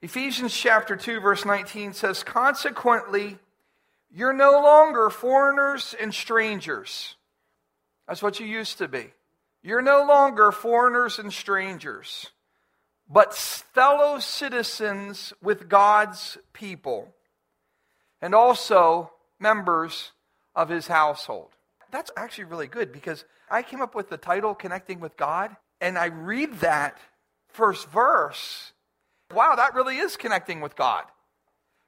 Ephesians chapter 2, verse 19 says, Consequently, you're no longer foreigners and strangers. That's what you used to be. You're no longer foreigners and strangers, but fellow citizens with God's people, and also members of his household. That's actually really good because I came up with the title Connecting with God, and I read that first verse. Wow, that really is connecting with God.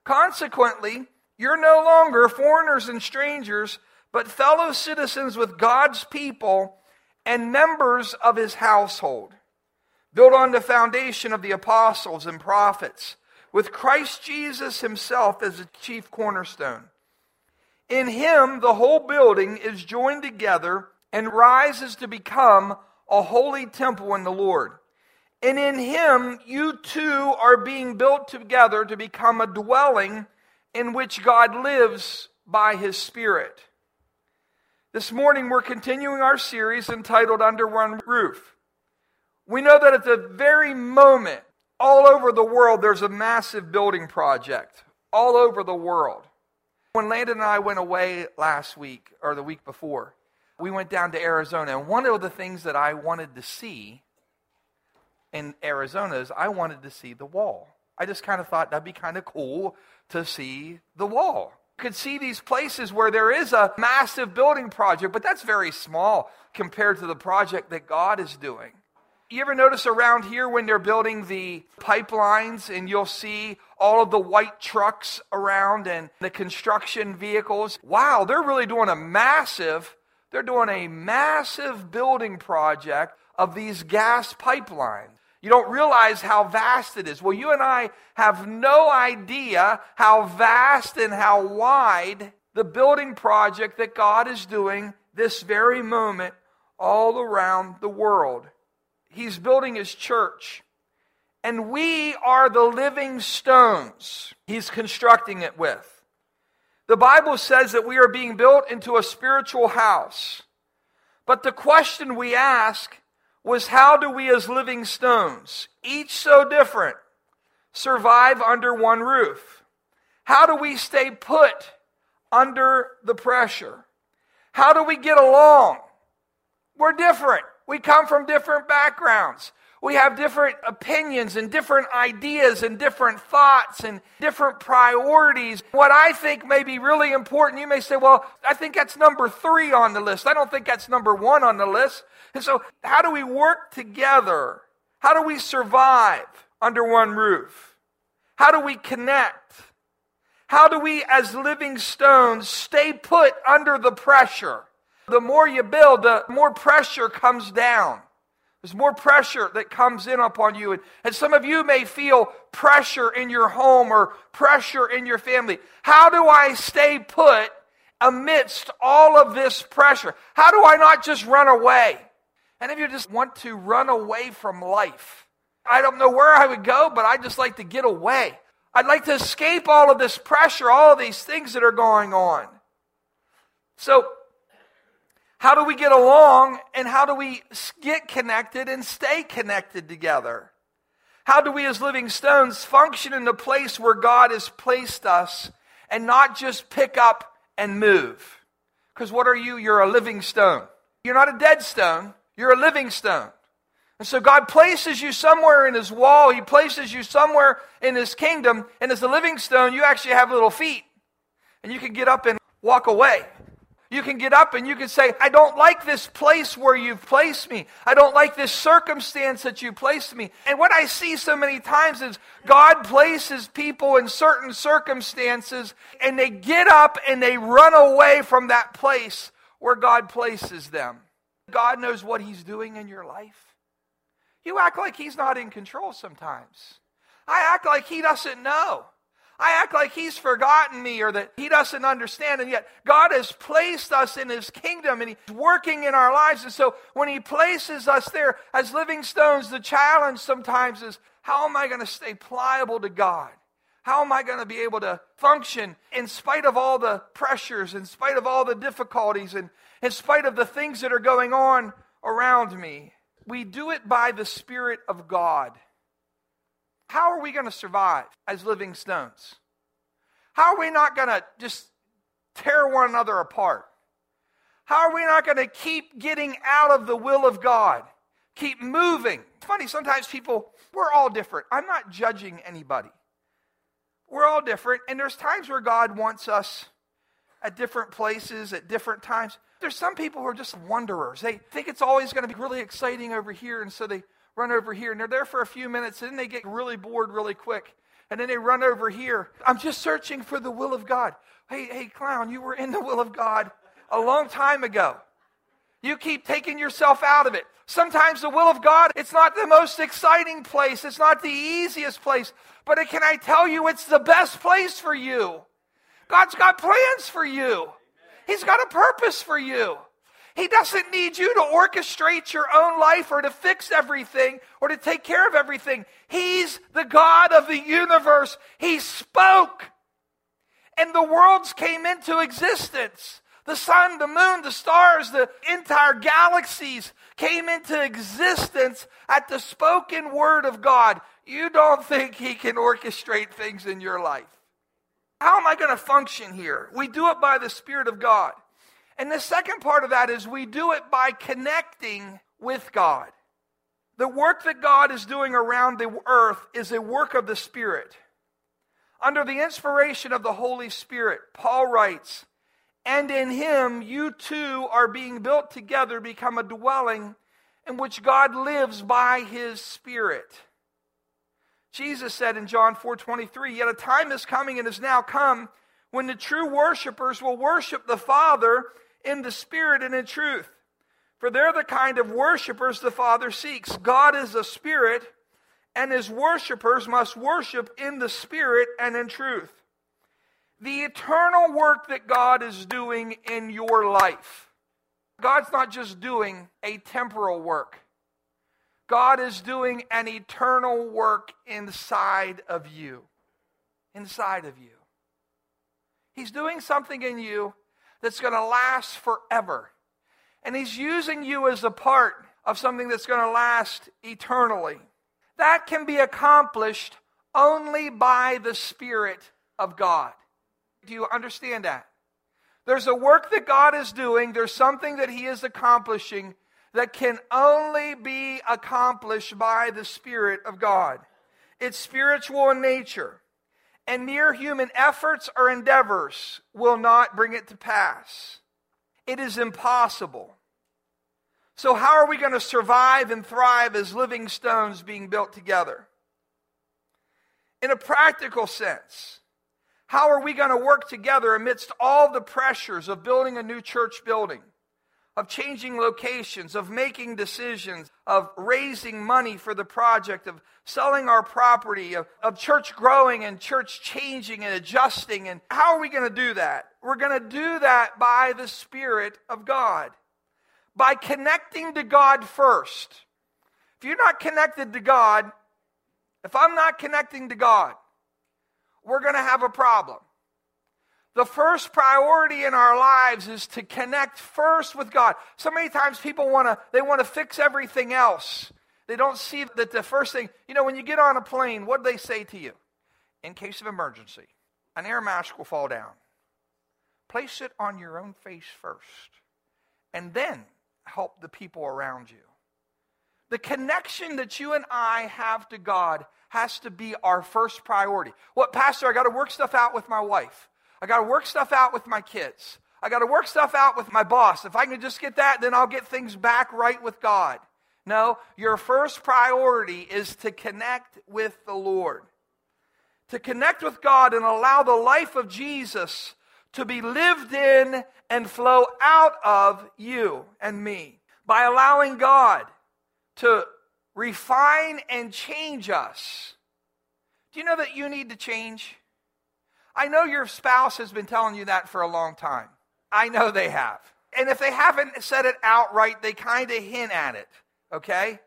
Consequently, you're no longer foreigners and strangers, but fellow citizens with God's people and members of his household, built on the foundation of the apostles and prophets, with Christ Jesus himself as the chief cornerstone. In him, the whole building is joined together and rises to become a holy temple in the Lord. And in him, you too are being built together to become a dwelling in which God lives by his Spirit. This morning, we're continuing our series entitled Under One Roof. We know that at the very moment, all over the world, there's a massive building project. All over the world. When Landon and I went away last week, or the week before, we went down to Arizona. And one of the things that I wanted to see in Arizona is I wanted to see the wall. I just kind of thought that'd be kind of cool to see the wall could see these places where there is a massive building project, but that's very small compared to the project that God is doing. You ever notice around here when they're building the pipelines and you'll see all of the white trucks around and the construction vehicles? Wow, they're really doing a massive, they're doing a massive building project of these gas pipelines. You don't realize how vast it is. Well, you and I have no idea how vast and how wide the building project that God is doing this very moment all around the world. He's building his church. And we are the living stones he's constructing it with. The Bible says that we are being built into a spiritual house. But the question we ask was how do we, as living stones, each so different, survive under one roof? How do we stay put under the pressure? How do we get along? We're different. We come from different backgrounds. We have different opinions and different ideas and different thoughts and different priorities. What I think may be really important, you may say, well, I think that's number three on the list. I don't think that's number one on the list. And so, how do we work together? How do we survive under one roof? How do we connect? How do we, as living stones, stay put under the pressure? The more you build, the more pressure comes down. There's more pressure that comes in upon you. And, and some of you may feel pressure in your home or pressure in your family. How do I stay put amidst all of this pressure? How do I not just run away? And if you just want to run away from life, I don't know where I would go, but I'd just like to get away. I'd like to escape all of this pressure, all of these things that are going on. So, how do we get along and how do we get connected and stay connected together? How do we, as living stones, function in the place where God has placed us and not just pick up and move? Because what are you? You're a living stone. You're not a dead stone. You're a living stone. And so God places you somewhere in His wall, He places you somewhere in His kingdom, and as a living stone, you actually have little feet. And you can get up and walk away. You can get up and you can say, I don't like this place where you've placed me. I don't like this circumstance that you placed me. And what I see so many times is God places people in certain circumstances and they get up and they run away from that place where God places them. God knows what He's doing in your life. You act like He's not in control sometimes. I act like He doesn't know. I act like He's forgotten me or that He doesn't understand. And yet, God has placed us in His kingdom and He's working in our lives. And so, when He places us there as living stones, the challenge sometimes is how am I going to stay pliable to God? How am I going to be able to function in spite of all the pressures, in spite of all the difficulties, and in spite of the things that are going on around me? We do it by the Spirit of God. How are we going to survive as living stones? How are we not going to just tear one another apart? How are we not going to keep getting out of the will of God? Keep moving. It's funny, sometimes people, we're all different. I'm not judging anybody. We're all different, and there's times where God wants us at different places at different times. There's some people who are just wanderers. They think it's always going to be really exciting over here, and so they run over here, and they're there for a few minutes, and then they get really bored really quick. And then they run over here. I'm just searching for the will of God. Hey, hey, clown, you were in the will of God a long time ago. You keep taking yourself out of it. Sometimes the will of God, it's not the most exciting place, it's not the easiest place, but can I tell you, it's the best place for you. God's got plans for you, He's got a purpose for you. He doesn't need you to orchestrate your own life or to fix everything or to take care of everything. He's the God of the universe. He spoke, and the worlds came into existence. The sun, the moon, the stars, the entire galaxies came into existence at the spoken word of God. You don't think He can orchestrate things in your life. How am I going to function here? We do it by the Spirit of God. And the second part of that is we do it by connecting with God. The work that God is doing around the earth is a work of the Spirit. Under the inspiration of the Holy Spirit, Paul writes, and in him you too are being built together, become a dwelling in which God lives by his Spirit. Jesus said in John 4:23, "Yet a time is coming and is now come when the true worshipers will worship the Father in the Spirit and in truth. For they're the kind of worshipers the Father seeks. God is a spirit, and his worshipers must worship in the Spirit and in truth." the eternal work that God is doing in your life. God's not just doing a temporal work, God is doing an eternal work inside of you. Inside of you. He's doing something in you that's going to last forever. And He's using you as a part of something that's going to last eternally. That can be accomplished only by the Spirit of God. Do you understand that? There's a work that God is doing, there's something that He is accomplishing that can only be accomplished by the Spirit of God. It's spiritual in nature, and mere human efforts or endeavors will not bring it to pass. It is impossible. So, how are we going to survive and thrive as living stones being built together? In a practical sense, how are we going to work together amidst all the pressures of building a new church building, of changing locations, of making decisions, of raising money for the project, of selling our property, of, of church growing and church changing and adjusting? And how are we going to do that? We're going to do that by the Spirit of God, by connecting to God first. If you're not connected to God, if I'm not connecting to God, we're going to have a problem. The first priority in our lives is to connect first with God. So many times people want to they want to fix everything else. They don't see that the first thing, you know, when you get on a plane, what do they say to you? In case of emergency, an air mask will fall down. Place it on your own face first, and then help the people around you. The connection that you and I have to God has to be our first priority. What, Pastor, I got to work stuff out with my wife. I got to work stuff out with my kids. I got to work stuff out with my boss. If I can just get that, then I'll get things back right with God. No, your first priority is to connect with the Lord. To connect with God and allow the life of Jesus to be lived in and flow out of you and me. By allowing God to refine and change us. Do you know that you need to change? I know your spouse has been telling you that for a long time. I know they have. And if they haven't said it outright, they kind of hint at it, okay?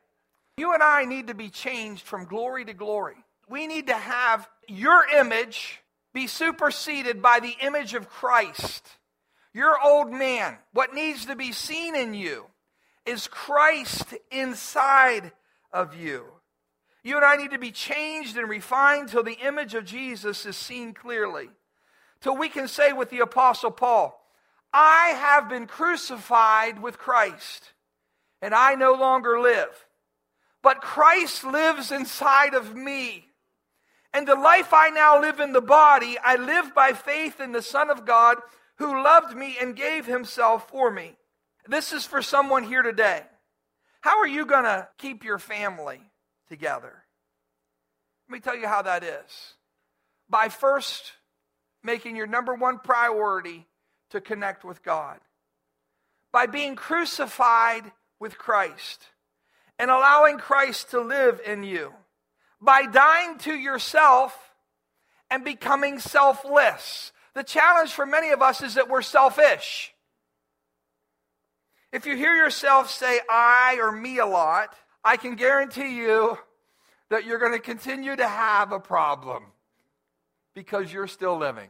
You and I need to be changed from glory to glory. We need to have your image be superseded by the image of Christ. Your old man, what needs to be seen in you is Christ inside of you. You and I need to be changed and refined till the image of Jesus is seen clearly. Till we can say with the Apostle Paul, I have been crucified with Christ, and I no longer live. But Christ lives inside of me. And the life I now live in the body, I live by faith in the Son of God who loved me and gave himself for me. This is for someone here today. How are you going to keep your family together? Let me tell you how that is. By first making your number one priority to connect with God. By being crucified with Christ and allowing Christ to live in you. By dying to yourself and becoming selfless. The challenge for many of us is that we're selfish. If you hear yourself say I or me a lot, I can guarantee you that you're going to continue to have a problem because you're still living.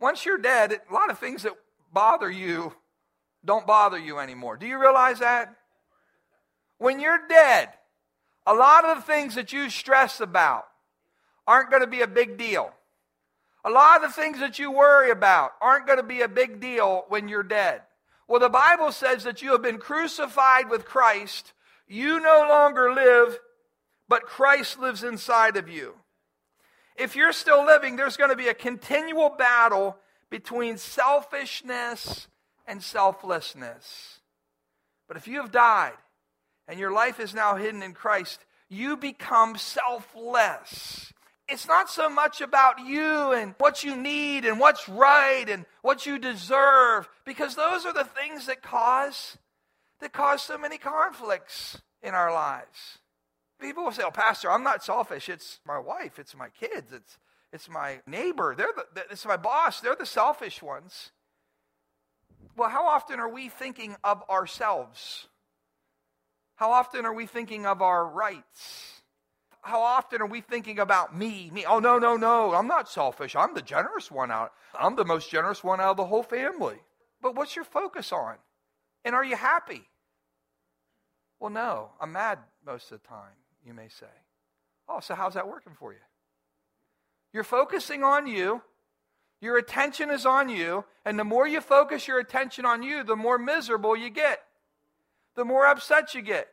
Once you're dead, a lot of things that bother you don't bother you anymore. Do you realize that? When you're dead, a lot of the things that you stress about aren't going to be a big deal. A lot of the things that you worry about aren't going to be a big deal when you're dead. Well, the Bible says that you have been crucified with Christ. You no longer live, but Christ lives inside of you. If you're still living, there's going to be a continual battle between selfishness and selflessness. But if you have died and your life is now hidden in Christ, you become selfless. It's not so much about you and what you need and what's right and what you deserve, because those are the things that cause that cause so many conflicts in our lives. People will say, "Oh, Pastor, I'm not selfish. It's my wife. It's my kids. It's it's my neighbor. They're the, it's my boss. They're the selfish ones." Well, how often are we thinking of ourselves? How often are we thinking of our rights? How often are we thinking about me? Me? Oh no, no, no! I'm not selfish. I'm the generous one out. I'm the most generous one out of the whole family. But what's your focus on? And are you happy? Well, no. I'm mad most of the time you may say. Oh, so how's that working for you? You're focusing on you. Your attention is on you. And the more you focus your attention on you, the more miserable you get, the more upset you get.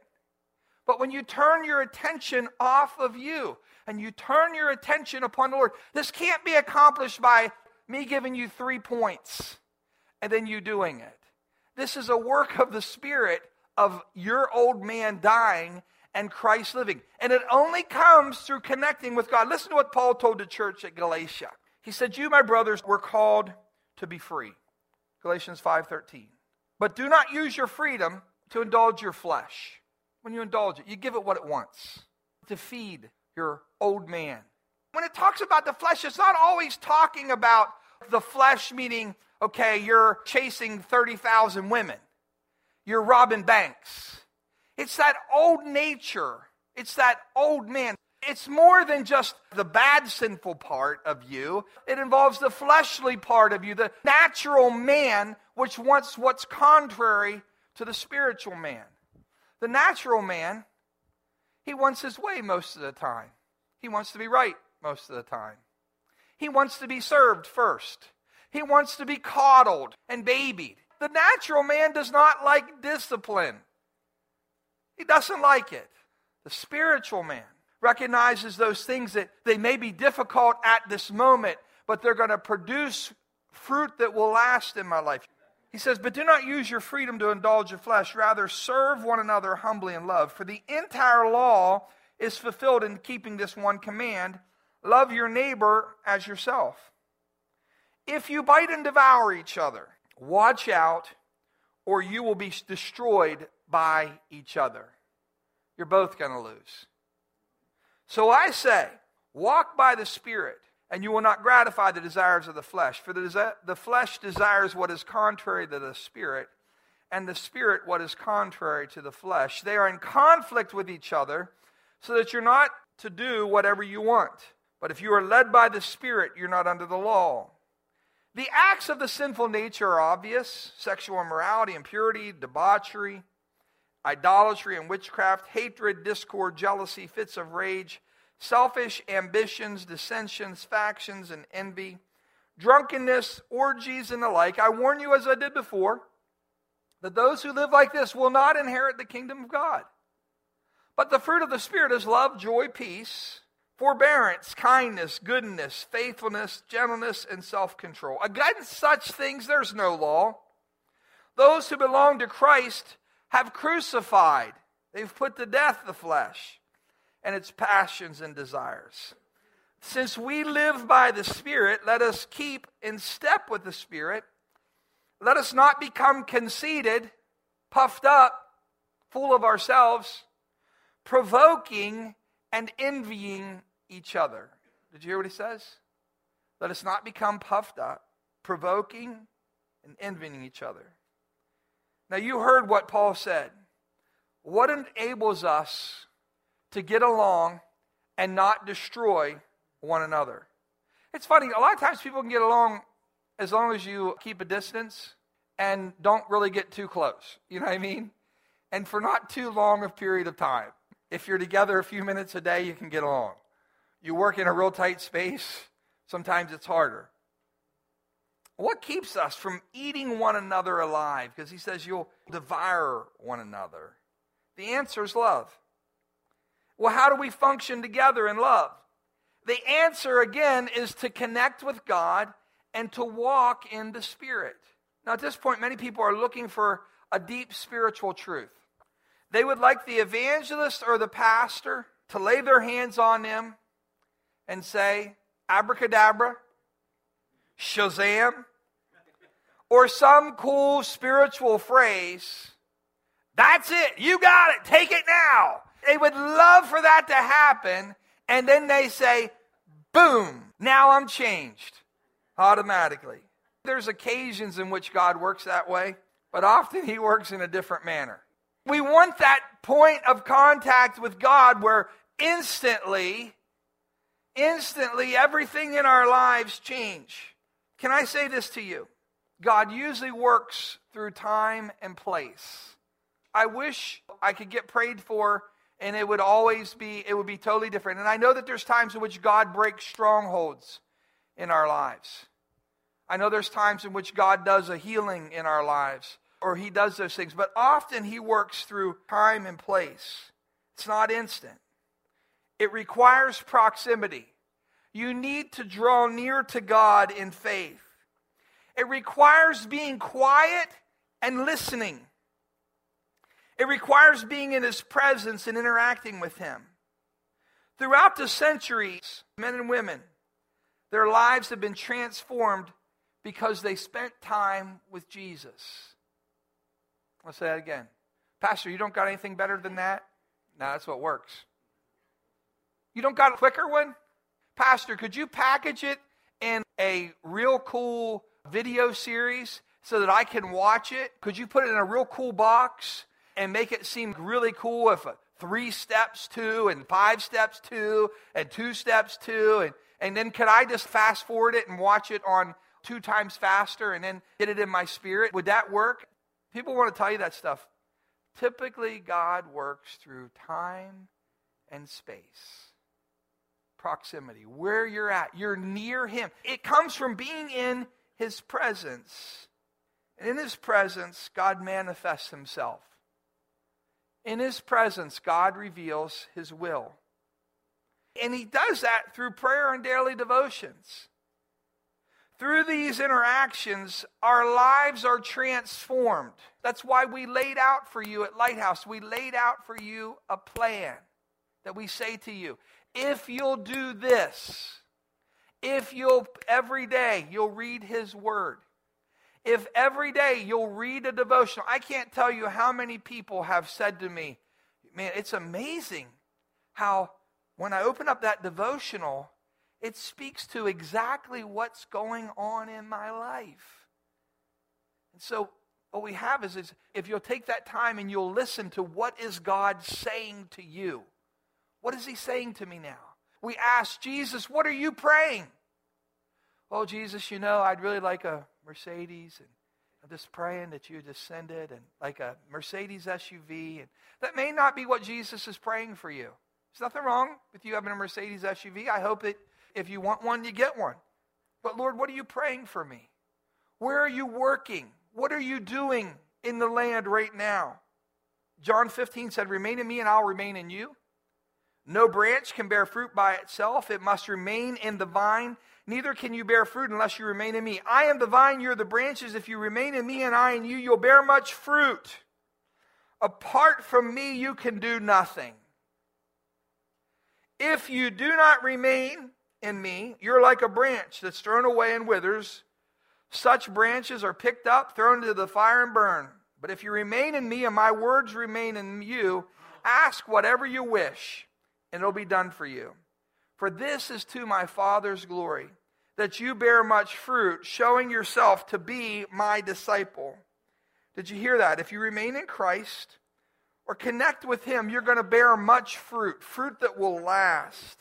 But when you turn your attention off of you and you turn your attention upon the Lord, this can't be accomplished by me giving you three points and then you doing it. This is a work of the Spirit of your old man dying and Christ living. And it only comes through connecting with God. Listen to what Paul told the church at Galatia. He said, You, my brothers, were called to be free. Galatians 5:13. But do not use your freedom to indulge your flesh. When you indulge it, you give it what it wants to feed your old man. When it talks about the flesh, it's not always talking about the flesh, meaning, okay, you're chasing 30,000 women, you're robbing banks, it's that old nature. It's that old man. It's more than just the bad sinful part of you. It involves the fleshly part of you, the natural man, which wants what's contrary to the spiritual man. The natural man, he wants his way most of the time. He wants to be right most of the time. He wants to be served first. He wants to be coddled and babied. The natural man does not like discipline. He doesn't like it. The spiritual man recognizes those things that they may be difficult at this moment, but they're going to produce fruit that will last in my life. He says, But do not use your freedom to indulge your flesh. Rather, serve one another humbly in love. For the entire law is fulfilled in keeping this one command love your neighbor as yourself. If you bite and devour each other, watch out, or you will be destroyed by each other. You're both going to lose. So I say, walk by the Spirit, and you will not gratify the desires of the flesh. For the, desi- the flesh desires what is contrary to the Spirit, and the Spirit what is contrary to the flesh. They are in conflict with each other, so that you're not to do whatever you want. But if you are led by the Spirit, you're not under the law. The acts of the sinful nature are obvious sexual immorality, impurity, debauchery idolatry and witchcraft, hatred, discord, jealousy, fits of rage, selfish ambitions, dissensions, factions, and envy, drunkenness, orgies, and the like. I warn you, as I did before, that those who live like this will not inherit the kingdom of God. But the fruit of the Spirit is love, joy, peace, forbearance, kindness, goodness, faithfulness, gentleness, and self control. Against such things there's no law. Those who belong to Christ have crucified, they've put to death the flesh and its passions and desires. Since we live by the Spirit, let us keep in step with the Spirit. Let us not become conceited, puffed up, full of ourselves, provoking and envying each other. Did you hear what he says? Let us not become puffed up, provoking and envying each other. Now, you heard what Paul said. What enables us to get along and not destroy one another? It's funny, a lot of times people can get along as long as you keep a distance and don't really get too close. You know what I mean? And for not too long a period of time. If you're together a few minutes a day, you can get along. You work in a real tight space, sometimes it's harder. What keeps us from eating one another alive? Because he says you'll devour one another. The answer is love. Well, how do we function together in love? The answer, again, is to connect with God and to walk in the Spirit. Now, at this point, many people are looking for a deep spiritual truth. They would like the evangelist or the pastor to lay their hands on them and say, abracadabra, shazam, or some cool spiritual phrase. That's it. You got it. Take it now. They would love for that to happen. And then they say, boom, now I'm changed automatically. There's occasions in which God works that way, but often He works in a different manner. We want that point of contact with God where instantly instantly everything in our lives change. Can I say this to you? God usually works through time and place. I wish I could get prayed for and it would always be it would be totally different. And I know that there's times in which God breaks strongholds in our lives. I know there's times in which God does a healing in our lives or he does those things, but often he works through time and place. It's not instant. It requires proximity. You need to draw near to God in faith. It requires being quiet and listening. It requires being in His presence and interacting with Him. Throughout the centuries, men and women, their lives have been transformed because they spent time with Jesus. I'll say that again. Pastor, you don't got anything better than that? No, that's what works. You don't got a quicker one? Pastor, could you package it in a real cool video series so that I can watch it? Could you put it in a real cool box and make it seem really cool if three steps two and five steps two and two steps two and, and then could I just fast forward it and watch it on two times faster and then get it in my spirit? Would that work? People want to tell you that stuff. Typically, God works through time and space proximity, where you're at. You're near Him. It comes from being in His presence. And in His presence, God manifests Himself. In His presence, God reveals His will. And He does that through prayer and daily devotions. Through these interactions, our lives are transformed. That's why we laid out for you at Lighthouse, we laid out for you a plan that we say to you if you'll do this, if you'll every day you'll read his word, if every day you'll read a devotional, I can't tell you how many people have said to me, man, it's amazing how when I open up that devotional, it speaks to exactly what's going on in my life. And so what we have is, is if you'll take that time and you'll listen to what is God saying to you, what is he saying to me now? We ask Jesus, what are you praying? Oh, Jesus, you know, I'd really like a Mercedes. And I'm just praying that you just send it and like a Mercedes SUV. And that may not be what Jesus is praying for you. There's nothing wrong with you having a Mercedes SUV. I hope that if you want one, you get one. But Lord, what are you praying for me? Where are you working? What are you doing in the land right now? John 15 said, Remain in me and I'll remain in you. No branch can bear fruit by itself, it must remain in the vine. Neither can you bear fruit unless you remain in me. I am the vine, you're the branches. If you remain in me and I in you, you'll bear much fruit. Apart from me, you can do nothing. If you do not remain in me, you're like a branch that's thrown away and withers. Such branches are picked up, thrown into the fire, and burned. But if you remain in me and my words remain in you, ask whatever you wish, and it'll be done for you. For this is to my Father's glory, that you bear much fruit, showing yourself to be my disciple. Did you hear that? If you remain in Christ or connect with him, you're going to bear much fruit, fruit that will last.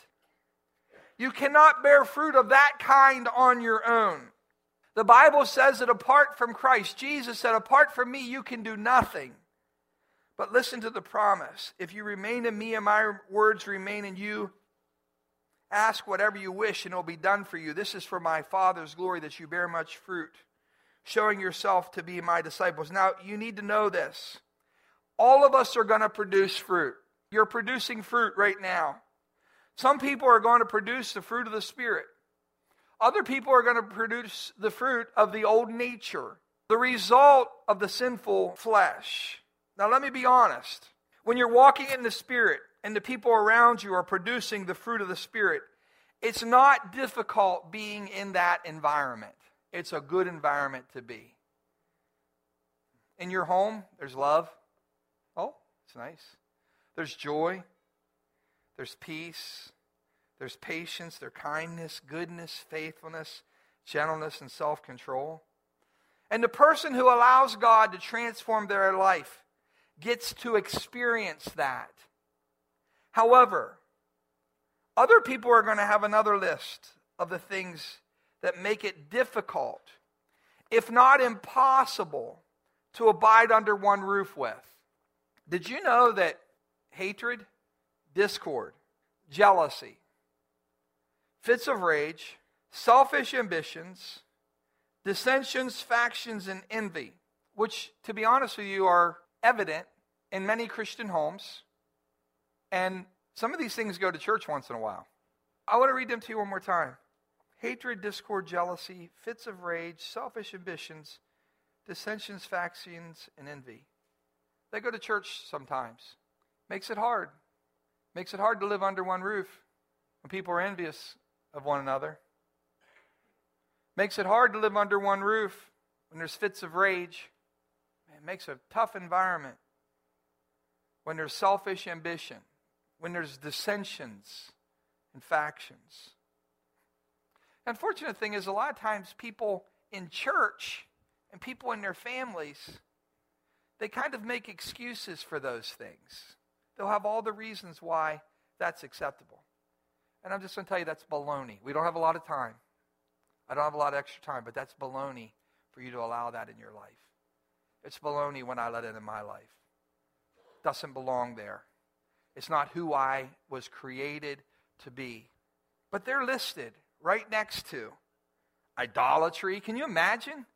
You cannot bear fruit of that kind on your own. The Bible says that apart from Christ, Jesus said, apart from me, you can do nothing. But listen to the promise. If you remain in me and my words remain in you, ask whatever you wish and it will be done for you. This is for my Father's glory that you bear much fruit, showing yourself to be my disciples. Now, you need to know this. All of us are going to produce fruit. You're producing fruit right now. Some people are going to produce the fruit of the Spirit. Other people are going to produce the fruit of the old nature, the result of the sinful flesh. Now, let me be honest. When you're walking in the Spirit and the people around you are producing the fruit of the Spirit, it's not difficult being in that environment. It's a good environment to be. In your home, there's love. Oh, it's nice. There's joy. There's peace. There's patience, there's kindness, goodness, faithfulness, gentleness, and self control. And the person who allows God to transform their life gets to experience that. However, other people are going to have another list of the things that make it difficult, if not impossible, to abide under one roof with. Did you know that hatred, discord, jealousy, fits of rage, selfish ambitions, dissensions, factions, and envy, which, to be honest with you, are evident in many Christian homes. And some of these things go to church once in a while. I want to read them to you one more time hatred, discord, jealousy, fits of rage, selfish ambitions, dissensions, factions, and envy. They go to church sometimes. Makes it hard. Makes it hard to live under one roof when people are envious of one another. Makes it hard to live under one roof when there's fits of rage. It makes a tough environment when there's selfish ambition, when there's dissensions and factions. The unfortunate thing is, a lot of times people in church and people in their families, they kind of make excuses for those things. They'll have all the reasons why that's acceptable. And I'm just going to tell you that's baloney. We don't have a lot of time. I don't have a lot of extra time, but that's baloney for you to allow that in your life. It's baloney when I let it in my life. Doesn't belong there. It's not who I was created to be. But they're listed right next to idolatry. Can you imagine?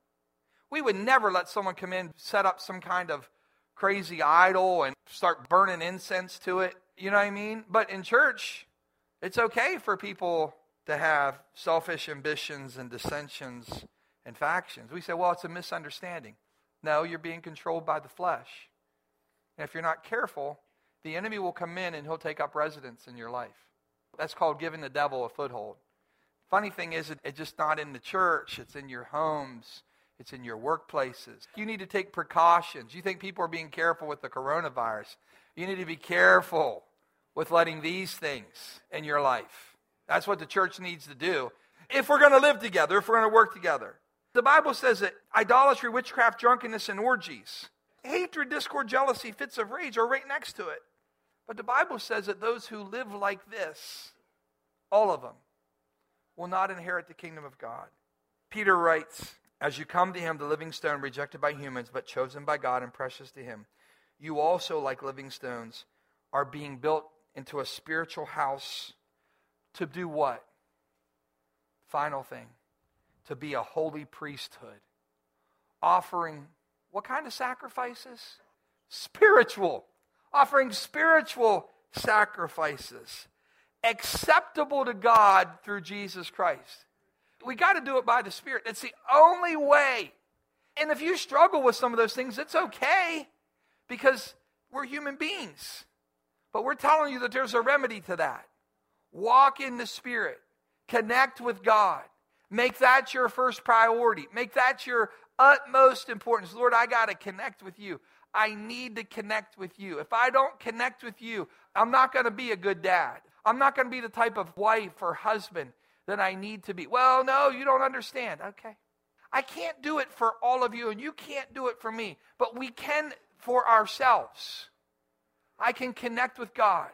We would never let someone come in, set up some kind of crazy idol, and start burning incense to it. You know what I mean? But in church, it's okay for people to have selfish ambitions and dissensions and factions. We say, well, it's a misunderstanding. No, you're being controlled by the flesh. And if you're not careful, the enemy will come in and he'll take up residence in your life. That's called giving the devil a foothold. Funny thing is, it's just not in the church, it's in your homes, it's in your workplaces. You need to take precautions. You think people are being careful with the coronavirus. You need to be careful with letting these things in your life. That's what the church needs to do if we're going to live together, if we're going to work together. The Bible says that idolatry, witchcraft, drunkenness, and orgies, hatred, discord, jealousy, fits of rage are right next to it. But the Bible says that those who live like this, all of them, will not inherit the kingdom of God. Peter writes As you come to him, the living stone rejected by humans, but chosen by God and precious to him, you also, like living stones, are being built into a spiritual house to do what? Final thing to be a holy priesthood, offering what kind of sacrifices? Spiritual. Offering spiritual sacrifices acceptable to God through Jesus Christ. We got to do it by the Spirit. It's the only way. And if you struggle with some of those things, it's okay because we're human beings. But we're telling you that there's a remedy to that. Walk in the Spirit, connect with God. Make that your first priority. Make that your utmost importance. Lord, I got to connect with you. I need to connect with you. If I don't connect with you, I'm not going to be a good dad. I'm not going to be the type of wife or husband that I need to be. Well, no, you don't understand. Okay. I can't do it for all of you, and you can't do it for me, but we can for ourselves. I can connect with God.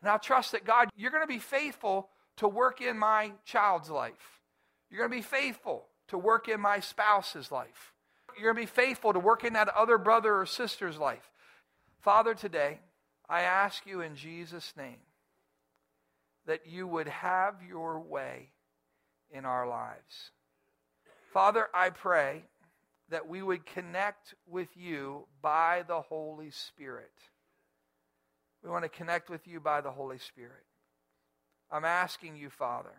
And I'll trust that God, you're going to be faithful to work in my child's life. You're going to be faithful to work in my spouse's life. You're going to be faithful to work in that other brother or sister's life. Father, today, I ask you in Jesus' name that you would have your way in our lives. Father, I pray that we would connect with you by the Holy Spirit. We want to connect with you by the Holy Spirit. I'm asking you, Father,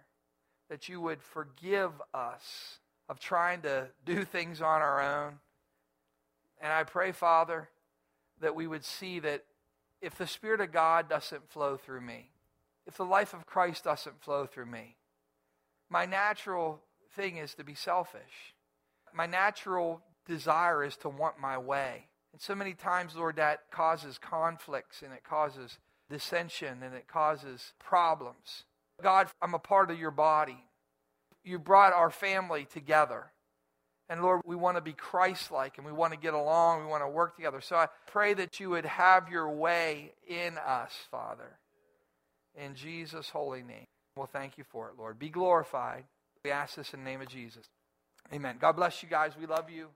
that you would forgive us of trying to do things on our own. And I pray, Father, that we would see that if the Spirit of God doesn't flow through me, if the life of Christ doesn't flow through me, my natural thing is to be selfish. My natural desire is to want my way. And so many times, Lord, that causes conflicts and it causes dissension and it causes problems. God, I'm a part of your body. You brought our family together. And Lord, we want to be Christ like and we want to get along. We want to work together. So I pray that you would have your way in us, Father in Jesus' holy name. Well, thank you for it, Lord. Be glorified. We ask this in the name of Jesus. Amen. God bless you guys. We love you.